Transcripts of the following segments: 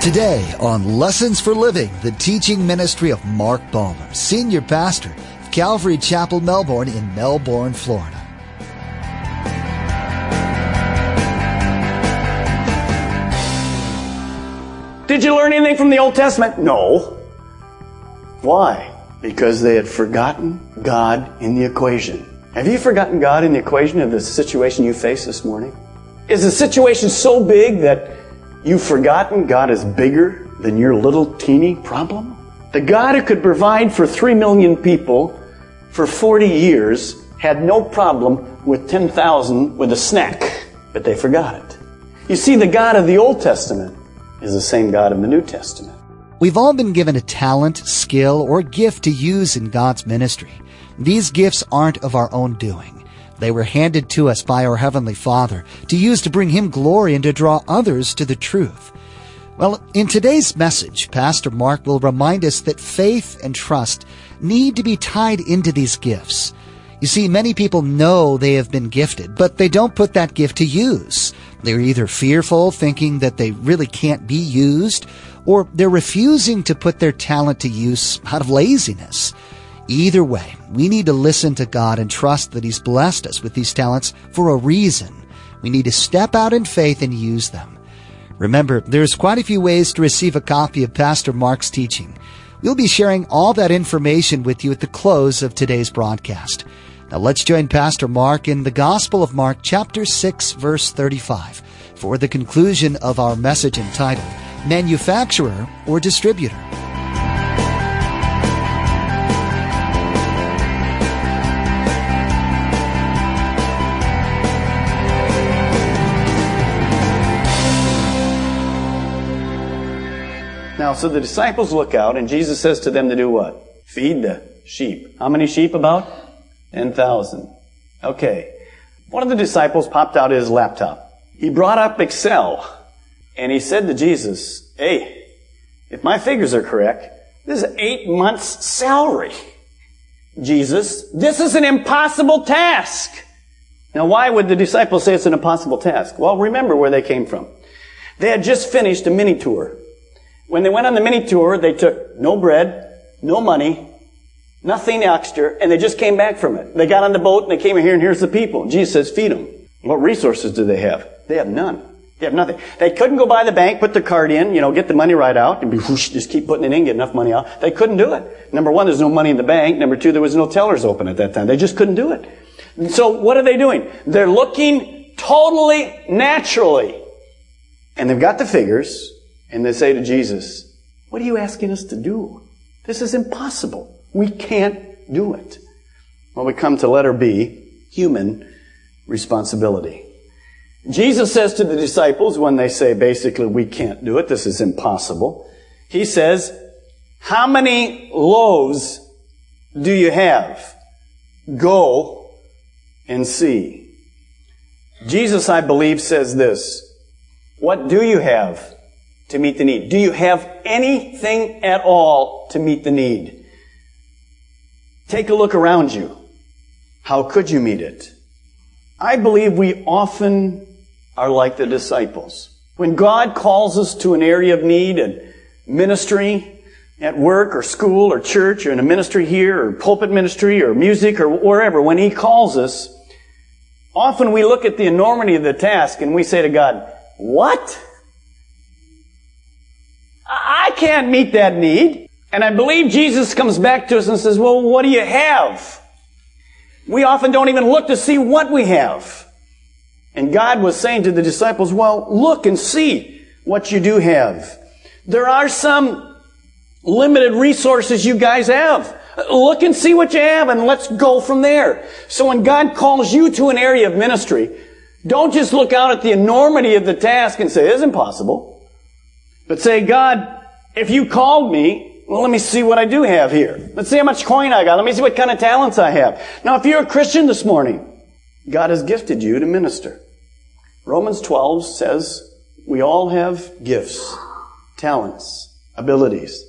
Today on Lessons for Living, the teaching ministry of Mark Balmer, Senior Pastor of Calvary Chapel, Melbourne in Melbourne, Florida. Did you learn anything from the Old Testament? No. Why? Because they had forgotten God in the equation. Have you forgotten God in the equation of the situation you face this morning? Is the situation so big that You've forgotten God is bigger than your little teeny problem? The God who could provide for three million people for 40 years had no problem with 10,000 with a snack, but they forgot it. You see, the God of the Old Testament is the same God of the New Testament. We've all been given a talent, skill, or gift to use in God's ministry. These gifts aren't of our own doing. They were handed to us by our Heavenly Father to use to bring Him glory and to draw others to the truth. Well, in today's message, Pastor Mark will remind us that faith and trust need to be tied into these gifts. You see, many people know they have been gifted, but they don't put that gift to use. They're either fearful, thinking that they really can't be used, or they're refusing to put their talent to use out of laziness. Either way, we need to listen to God and trust that He's blessed us with these talents for a reason. We need to step out in faith and use them. Remember, there's quite a few ways to receive a copy of Pastor Mark's teaching. We'll be sharing all that information with you at the close of today's broadcast. Now let's join Pastor Mark in the Gospel of Mark chapter 6 verse 35 for the conclusion of our message entitled Manufacturer or Distributor. So the disciples look out, and Jesus says to them to do what? Feed the sheep. How many sheep about? 10,000. Okay. One of the disciples popped out his laptop. He brought up Excel, and he said to Jesus, Hey, if my figures are correct, this is eight months' salary. Jesus, this is an impossible task. Now, why would the disciples say it's an impossible task? Well, remember where they came from. They had just finished a mini tour when they went on the mini tour, they took no bread, no money, nothing extra, and they just came back from it. They got on the boat and they came in here and here's the people. Jesus says, feed them. What resources do they have? They have none. They have nothing. They couldn't go by the bank, put their card in, you know, get the money right out, and be whoosh, just keep putting it in, get enough money out. They couldn't do it. Number one, there's no money in the bank. Number two, there was no tellers open at that time. They just couldn't do it. So what are they doing? They're looking totally naturally. And they've got the figures, and they say to Jesus, What are you asking us to do? This is impossible. We can't do it. Well, we come to letter B, human responsibility. Jesus says to the disciples when they say basically, we can't do it, this is impossible. He says, how many loaves do you have? Go and see. Jesus, I believe, says this. What do you have? To meet the need? Do you have anything at all to meet the need? Take a look around you. How could you meet it? I believe we often are like the disciples. When God calls us to an area of need and ministry, at work or school or church or in a ministry here or pulpit ministry or music or wherever, when He calls us, often we look at the enormity of the task and we say to God, what? Can't meet that need. And I believe Jesus comes back to us and says, well, what do you have? We often don't even look to see what we have. And God was saying to the disciples, well, look and see what you do have. There are some limited resources you guys have. Look and see what you have and let's go from there. So when God calls you to an area of ministry, don't just look out at the enormity of the task and say, it's impossible. But say, God, if you called me, well, let me see what I do have here. Let's see how much coin I got. Let me see what kind of talents I have. Now, if you're a Christian this morning, God has gifted you to minister. Romans 12 says we all have gifts, talents, abilities.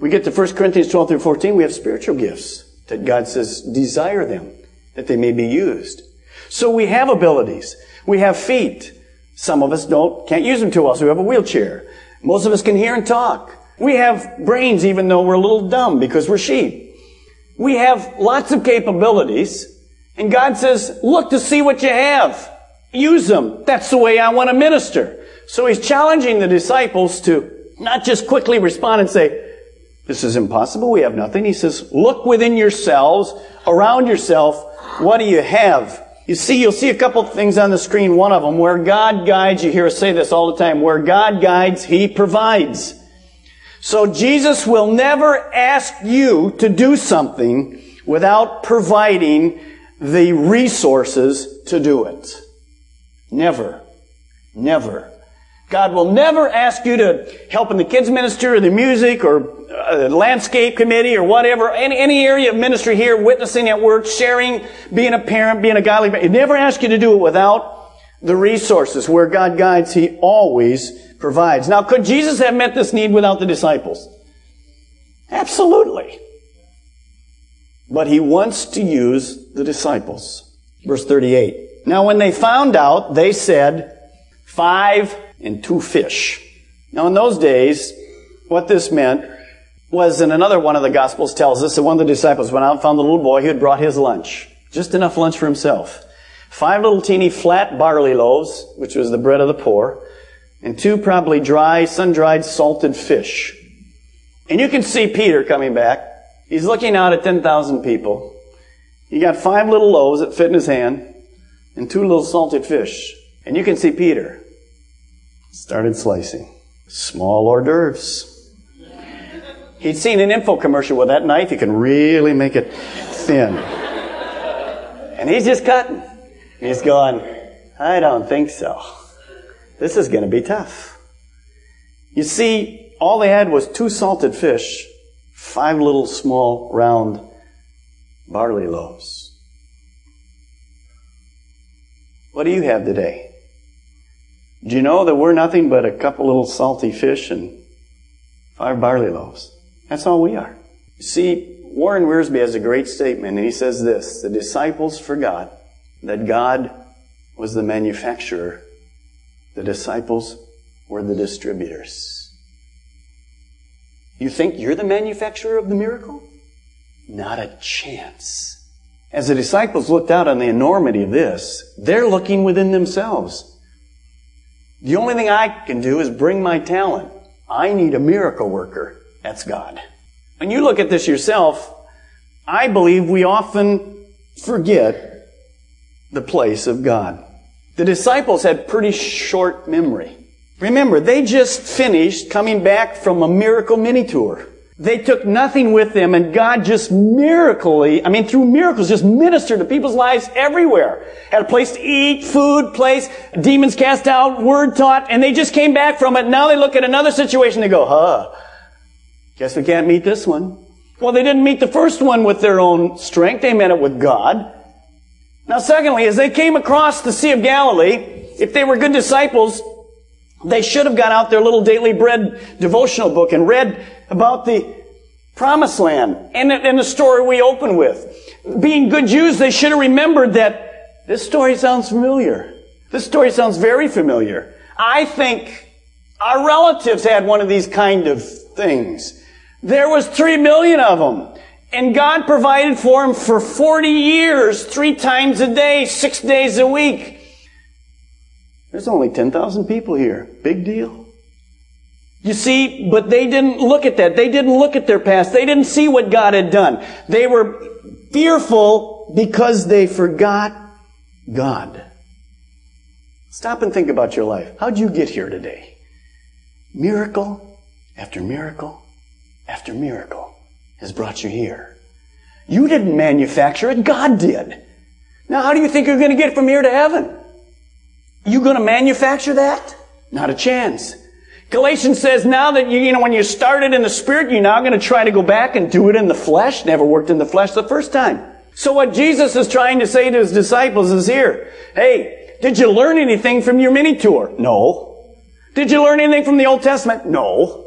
We get to 1 Corinthians 12 through 14, we have spiritual gifts that God says desire them, that they may be used. So we have abilities. We have feet. Some of us don't, can't use them too well, so we have a wheelchair. Most of us can hear and talk. We have brains even though we're a little dumb because we're sheep. We have lots of capabilities and God says, look to see what you have. Use them. That's the way I want to minister. So he's challenging the disciples to not just quickly respond and say, this is impossible. We have nothing. He says, look within yourselves, around yourself. What do you have? You see, you'll see a couple things on the screen. One of them, where God guides, you hear us say this all the time, where God guides, He provides. So Jesus will never ask you to do something without providing the resources to do it. Never. Never. God will never ask you to help in the kids ministry or the music or uh, landscape committee or whatever, any, any area of ministry here, witnessing at work, sharing, being a parent, being a godly, he never ask you to do it without the resources. Where God guides, He always provides. Now, could Jesus have met this need without the disciples? Absolutely. But He wants to use the disciples. Verse 38. Now, when they found out, they said, five and two fish. Now, in those days, what this meant was, in another one of the Gospels tells us that one of the disciples went out and found the little boy who had brought his lunch. Just enough lunch for himself. Five little teeny flat barley loaves, which was the bread of the poor, and two probably dry, sun-dried salted fish. And you can see Peter coming back. He's looking out at 10,000 people. He got five little loaves that fit in his hand and two little salted fish. And you can see Peter started slicing. Small hors d'oeuvres. He'd seen an info commercial with that knife. You can really make it thin. And he's just cutting. He's going, I don't think so. This is going to be tough. You see, all they had was two salted fish, five little small round barley loaves. What do you have today? Do you know that we're nothing but a couple little salty fish and five barley loaves? That's all we are. You see, Warren Wiersbe has a great statement, and he says this The disciples forgot that God was the manufacturer, the disciples were the distributors. You think you're the manufacturer of the miracle? Not a chance. As the disciples looked out on the enormity of this, they're looking within themselves. The only thing I can do is bring my talent. I need a miracle worker. That's God. When you look at this yourself, I believe we often forget the place of God. The disciples had pretty short memory. Remember, they just finished coming back from a miracle mini tour. They took nothing with them and God just miraculously, I mean through miracles, just ministered to people's lives everywhere. Had a place to eat, food, place, demons cast out, word taught, and they just came back from it. Now they look at another situation, they go, huh, Guess we can't meet this one. Well, they didn't meet the first one with their own strength. They met it with God. Now, secondly, as they came across the Sea of Galilee, if they were good disciples, they should have got out their little daily bread devotional book and read about the promised land and, the story we open with. Being good Jews, they should have remembered that this story sounds familiar. This story sounds very familiar. I think our relatives had one of these kind of things. There was three million of them. And God provided for him for 40 years, three times a day, six days a week. There's only 10,000 people here. Big deal. You see, but they didn't look at that. They didn't look at their past. They didn't see what God had done. They were fearful because they forgot God. Stop and think about your life. How'd you get here today? Miracle after miracle after miracle has brought you here. You didn't manufacture it, God did. Now, how do you think you're going to get from here to heaven? You going to manufacture that? Not a chance. Galatians says now that you, you know, when you started in the spirit, you're now going to try to go back and do it in the flesh. Never worked in the flesh the first time. So what Jesus is trying to say to his disciples is here. Hey, did you learn anything from your mini tour? No. Did you learn anything from the Old Testament? No.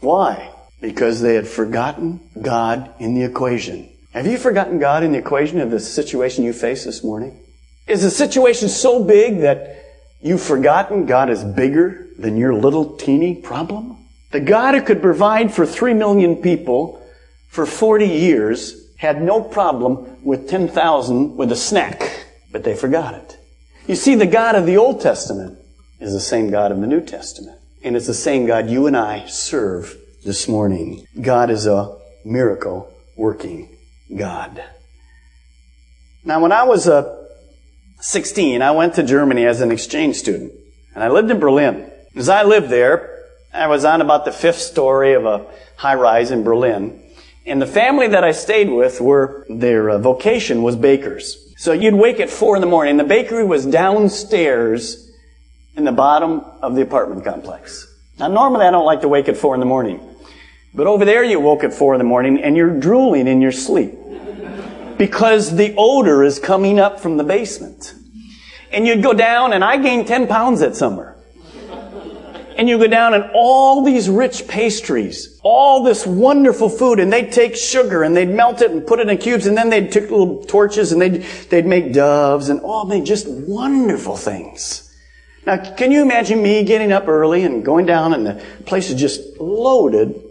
Why? Because they had forgotten God in the equation. Have you forgotten God in the equation of the situation you face this morning? Is the situation so big that You've forgotten God is bigger than your little teeny problem? The God who could provide for three million people for 40 years had no problem with 10,000 with a snack, but they forgot it. You see, the God of the Old Testament is the same God of the New Testament. And it's the same God you and I serve this morning. God is a miracle working God. Now, when I was uh, 16, I went to Germany as an exchange student, and I lived in Berlin. As I lived there, I was on about the fifth story of a high rise in Berlin, and the family that I stayed with were their uh, vocation was bakers. So you'd wake at four in the morning. The bakery was downstairs in the bottom of the apartment complex. Now, normally I don't like to wake at four in the morning. But over there you woke at four in the morning and you're drooling in your sleep. Because the odor is coming up from the basement. And you'd go down and I gained 10 pounds that summer. And you go down and all these rich pastries, all this wonderful food, and they'd take sugar and they'd melt it and put it in cubes, and then they'd take little torches and they'd, they'd make doves and all, they just wonderful things. Now, can you imagine me getting up early and going down and the place is just loaded?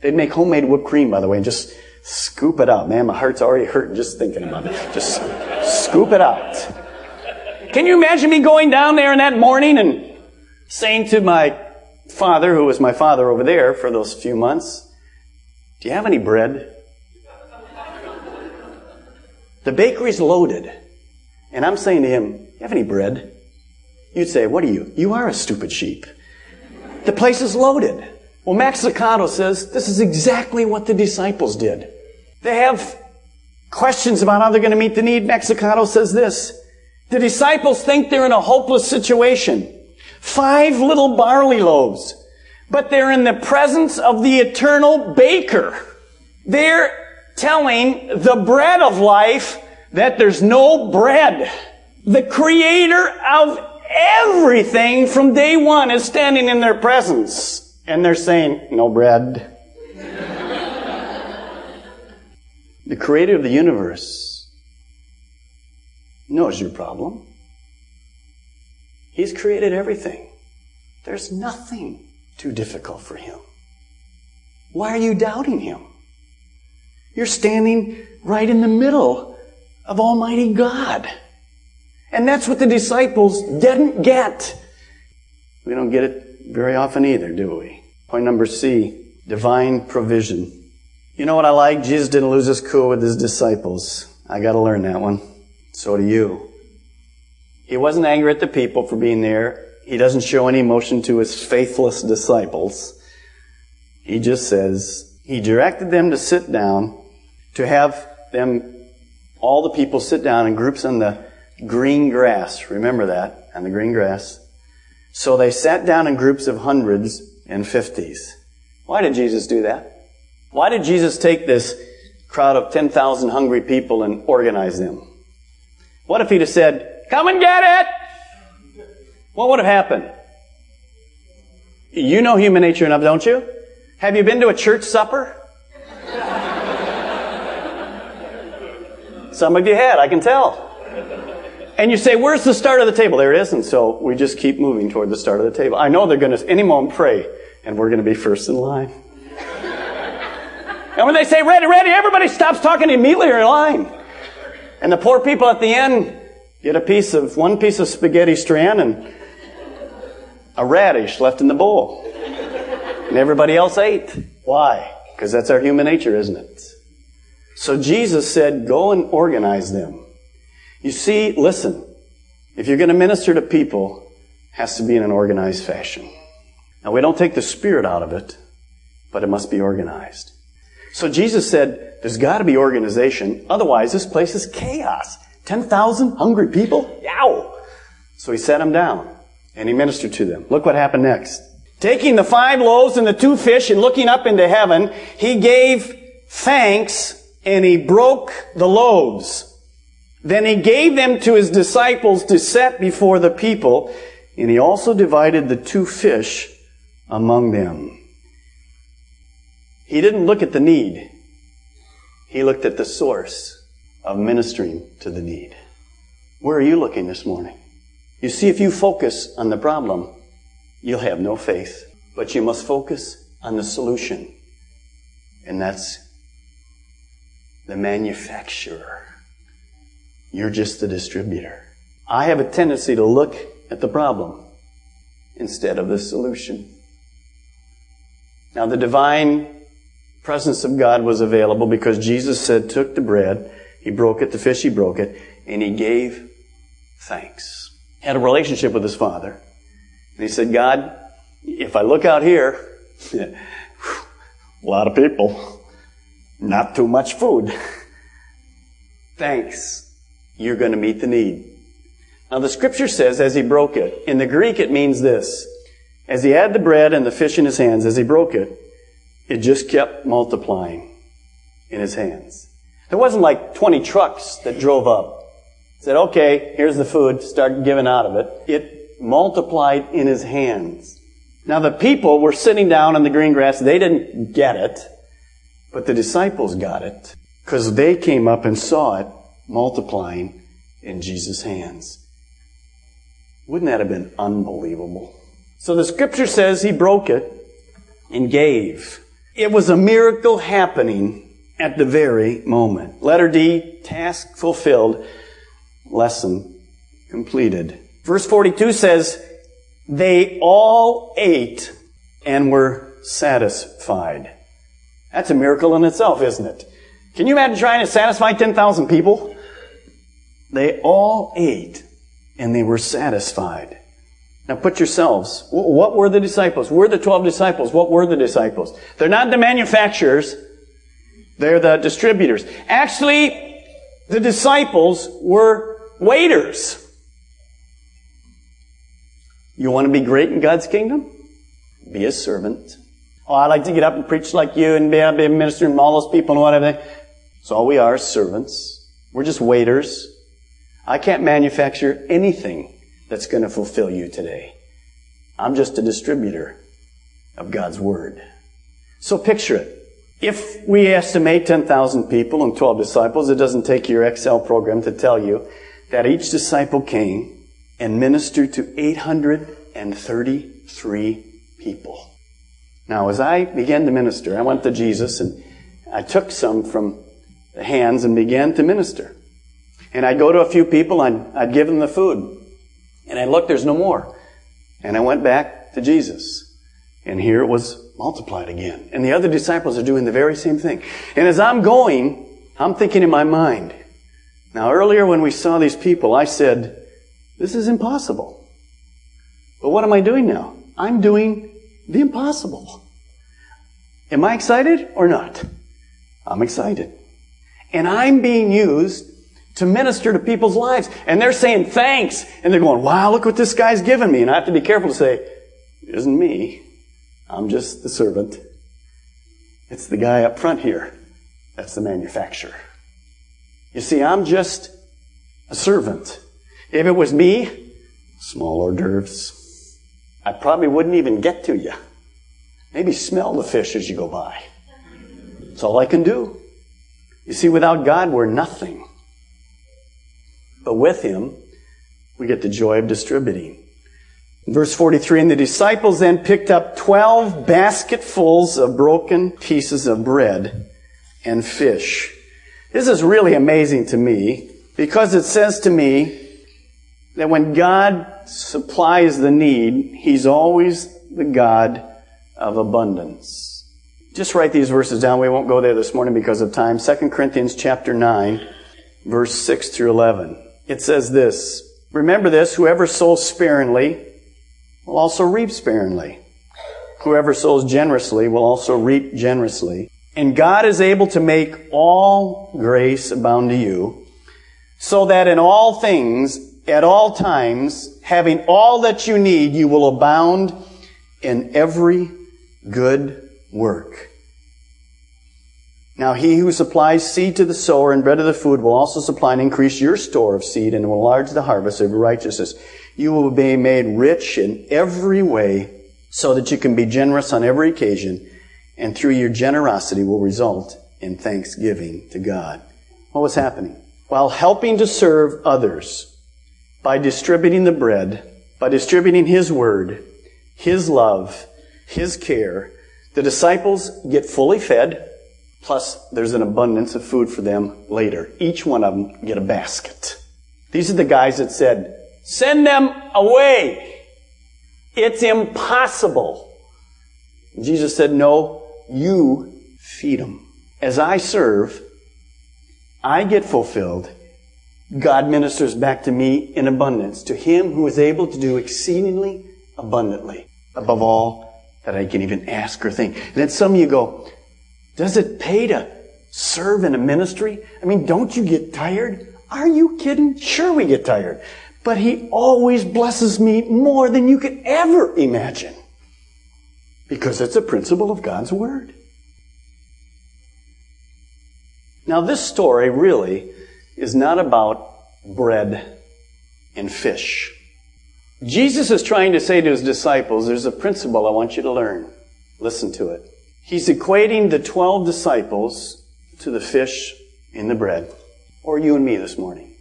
They'd make homemade whipped cream, by the way, and just scoop it out. Man, my heart's already hurting just thinking about it. Just scoop it out. Can you imagine me going down there in that morning and saying to my father, who was my father over there for those few months, do you have any bread? The bakery's loaded. And I'm saying to him, you have any bread? You'd say, What are you? You are a stupid sheep. The place is loaded. Well, Max Lucado says this is exactly what the disciples did. They have questions about how they're going to meet the need. Max Lucado says this. The disciples think they're in a hopeless situation. Five little barley loaves. But they're in the presence of the eternal baker. They're telling the bread of life that there's no bread. The creator of everything from day one is standing in their presence. And they're saying, no bread. the creator of the universe knows your problem. He's created everything. There's nothing too difficult for him. Why are you doubting him? You're standing right in the middle of Almighty God. And that's what the disciples didn't get. We don't get it very often either, do we? Point number C, divine provision. You know what I like? Jesus didn't lose his cool with his disciples. I gotta learn that one. So do you. He wasn't angry at the people for being there. He doesn't show any emotion to his faithless disciples. He just says, he directed them to sit down, to have them, all the people sit down in groups on the green grass. Remember that, on the green grass. So they sat down in groups of hundreds and fifties. Why did Jesus do that? Why did Jesus take this crowd of 10,000 hungry people and organize them? What if he'd have said, come and get it? What would have happened? You know human nature enough, don't you? Have you been to a church supper? Some of you had, I can tell. And you say, where's the start of the table? There it is. And so we just keep moving toward the start of the table. I know they're going to any moment pray, and we're going to be first in line. and when they say ready, ready, everybody stops talking immediately in line. And the poor people at the end get a piece of, one piece of spaghetti strand and a radish left in the bowl. And everybody else ate. Why? Because that's our human nature, isn't it? So Jesus said, go and organize them. You see, listen, if you're going to minister to people, it has to be in an organized fashion. Now, we don't take the spirit out of it, but it must be organized. So Jesus said, there's got to be organization. Otherwise, this place is chaos. 10,000 hungry people? Yow! So he sat them down and he ministered to them. Look what happened next. Taking the five loaves and the two fish and looking up into heaven, he gave thanks and he broke the loaves. Then he gave them to his disciples to set before the people, and he also divided the two fish among them. He didn't look at the need. He looked at the source of ministering to the need. Where are you looking this morning? You see, if you focus on the problem, you'll have no faith. But you must focus on the solution. And that's the manufacturer. You're just the distributor. I have a tendency to look at the problem instead of the solution. Now, the divine presence of God was available because Jesus said, took the bread, he broke it, the fish, he broke it, and he gave thanks. Had a relationship with his father. And he said, God, if I look out here, a lot of people, not too much food. Thanks. You're going to meet the need. Now the scripture says, as he broke it, in the Greek it means this. As he had the bread and the fish in his hands, as he broke it, it just kept multiplying in his hands. There wasn't like 20 trucks that drove up. Said, okay, here's the food, start giving out of it. It multiplied in his hands. Now the people were sitting down on the green grass. They didn't get it, but the disciples got it because they came up and saw it multiplying in Jesus' hands. Wouldn't that have been unbelievable? So the scripture says he broke it and gave. It was a miracle happening at the very moment. Letter D, task fulfilled, lesson completed. Verse 42 says, they all ate and were satisfied. That's a miracle in itself, isn't it? Can you imagine trying to satisfy 10,000 people? They all ate and they were satisfied. Now put yourselves, what were the disciples? We're the 12 disciples. What were the disciples? They're not the manufacturers. They're the distributors. Actually, the disciples were waiters. You want to be great in God's kingdom? Be a servant. Oh, I like to get up and preach like you and be, a minister and all those people and whatever. So all we are servants. We're just waiters. I can't manufacture anything that's going to fulfill you today. I'm just a distributor of God's Word. So picture it. If we estimate 10,000 people and 12 disciples, it doesn't take your Excel program to tell you that each disciple came and ministered to 833 people. Now, as I began to minister, I went to Jesus and I took some from the hands and began to minister. And I'd go to a few people and I'd give them the food. And I looked, there's no more. And I went back to Jesus. And here it was multiplied again. And the other disciples are doing the very same thing. And as I'm going, I'm thinking in my mind. Now earlier when we saw these people, I said, this is impossible. But what am I doing now? I'm doing the impossible. Am I excited or not? I'm excited. And I'm being used to minister to people's lives. And they're saying thanks. And they're going, wow, look what this guy's given me. And I have to be careful to say, it isn't me. I'm just the servant. It's the guy up front here. That's the manufacturer. You see, I'm just a servant. If it was me, small hors d'oeuvres, I probably wouldn't even get to you. Maybe smell the fish as you go by. That's all I can do. You see, without God, we're nothing. But with Him, we get the joy of distributing. Verse 43, and the disciples then picked up 12 basketfuls of broken pieces of bread and fish. This is really amazing to me because it says to me that when God supplies the need, He's always the God of abundance. Just write these verses down. We won't go there this morning because of time. 2 Corinthians chapter 9, verse 6 through 11. It says this, Remember this, whoever sows sparingly will also reap sparingly. Whoever sows generously will also reap generously. And God is able to make all grace abound to you, so that in all things at all times, having all that you need, you will abound in every good work. Now he who supplies seed to the sower and bread to the food will also supply and increase your store of seed and will enlarge the harvest of your righteousness. You will be made rich in every way so that you can be generous on every occasion and through your generosity will result in thanksgiving to God. What was happening? While helping to serve others, by distributing the bread, by distributing His Word, His love, His care, the disciples get fully fed, plus there's an abundance of food for them later. Each one of them get a basket. These are the guys that said, send them away. It's impossible. Jesus said, no, you feed them. As I serve, I get fulfilled. God ministers back to me in abundance, to him who is able to do exceedingly abundantly, above all that I can even ask or think. And then some of you go, does it pay to serve in a ministry? I mean, don't you get tired? Are you kidding? Sure we get tired. But he always blesses me more than you could ever imagine. Because it's a principle of God's Word. Now, this story really is not about bread and fish. Jesus is trying to say to his disciples, there's a principle I want you to learn. Listen to it. He's equating the 12 disciples to the fish in the bread, or you and me this morning.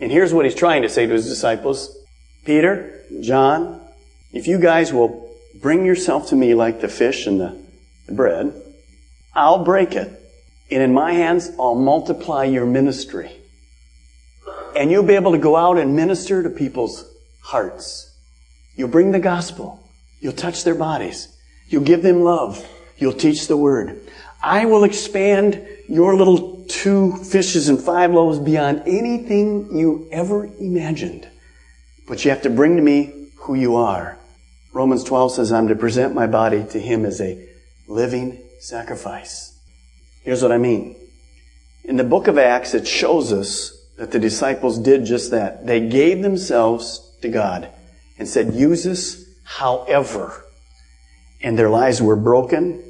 And here's what he's trying to say to his disciples Peter, John, if you guys will bring yourself to me like the fish and the, the bread, I'll break it and in my hands, I'll multiply your ministry. And you'll be able to go out and minister to people's hearts. You'll bring the gospel. You'll touch their bodies. You'll give them love. You'll teach the word. I will expand your little two fishes and five loaves beyond anything you ever imagined. But you have to bring to me who you are. Romans 12 says, I'm to present my body to him as a living sacrifice. Here's what I mean. In the book of Acts, it shows us that the disciples did just that. They gave themselves to God and said, use us however. And their lives were broken.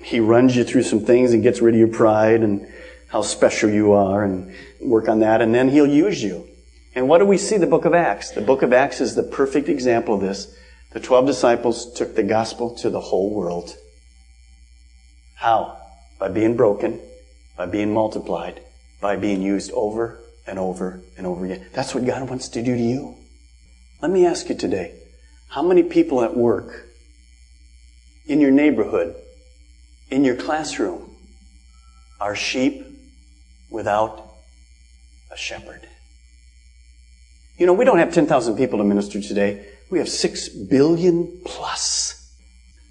He runs you through some things and gets rid of your pride and how special you are and work on that. And then he'll use you. And what do we see the book of Acts? The book of Acts is the perfect example of this. The 12 disciples took the gospel to the whole world. How? by being broken, by being multiplied, by being used over and over and over again. That's what God wants to do to you. Let me ask you today, how many people at work, in your neighborhood, in your classroom, are sheep without a shepherd? You know, we don't have 10,000 people to minister today. We have 6 billion plus.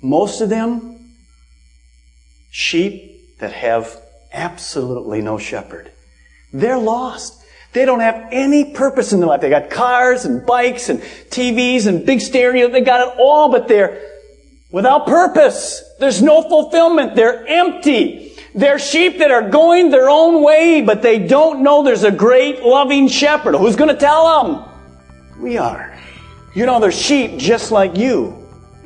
Most of them, sheep that have absolutely no shepherd. They're lost. They don't have any purpose in their life. They got cars and bikes and TVs and big stereo. They got it all, but they're without purpose. There's no fulfillment. They're empty. They're sheep that are going their own way, but they don't know there's a great loving shepherd. Who's going to tell them? We are. You know, they're sheep just like you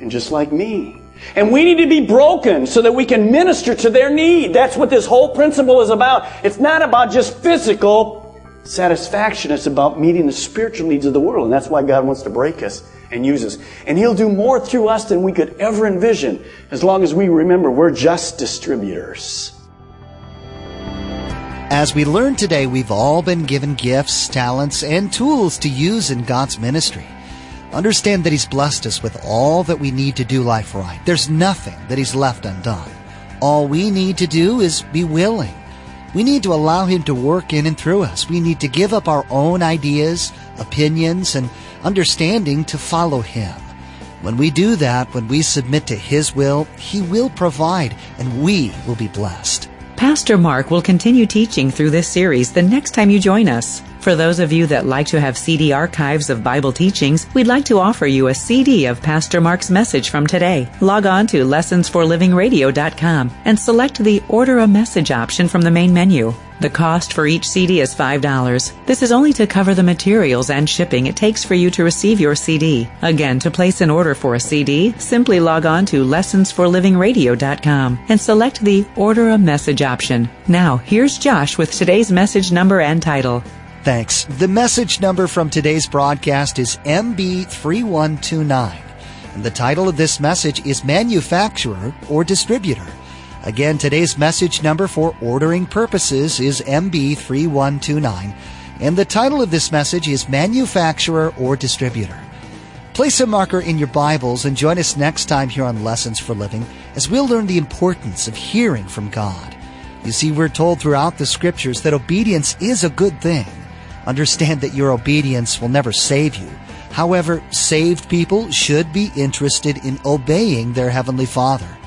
and just like me. And we need to be broken so that we can minister to their need. That's what this whole principle is about. It's not about just physical satisfaction. It's about meeting the spiritual needs of the world. And that's why God wants to break us and use us. And He'll do more through us than we could ever envision as long as we remember we're just distributors. As we learned today, we've all been given gifts, talents, and tools to use in God's ministry. Understand that He's blessed us with all that we need to do life right. There's nothing that He's left undone. All we need to do is be willing. We need to allow Him to work in and through us. We need to give up our own ideas, opinions, and understanding to follow Him. When we do that, when we submit to His will, He will provide and we will be blessed. Pastor Mark will continue teaching through this series the next time you join us. For those of you that like to have CD archives of Bible teachings, we'd like to offer you a CD of Pastor Mark's message from today. Log on to lessonsforlivingradio.com and select the Order a Message option from the main menu. The cost for each CD is $5. This is only to cover the materials and shipping it takes for you to receive your CD. Again, to place an order for a CD, simply log on to lessonsforlivingradio.com and select the Order a Message option. Now, here's Josh with today's message number and title. Thanks. The message number from today's broadcast is MB3129. And the title of this message is Manufacturer or Distributor. Again, today's message number for ordering purposes is MB3129. And the title of this message is Manufacturer or Distributor. Place a marker in your Bibles and join us next time here on Lessons for Living as we'll learn the importance of hearing from God. You see, we're told throughout the scriptures that obedience is a good thing. Understand that your obedience will never save you. However, saved people should be interested in obeying their Heavenly Father.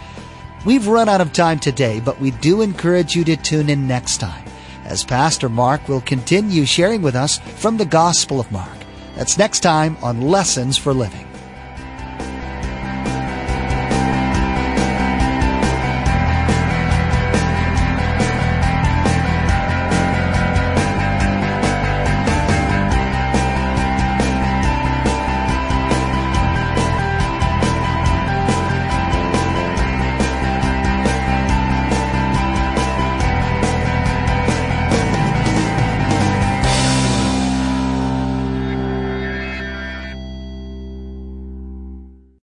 We've run out of time today, but we do encourage you to tune in next time as Pastor Mark will continue sharing with us from the Gospel of Mark. That's next time on Lessons for Living.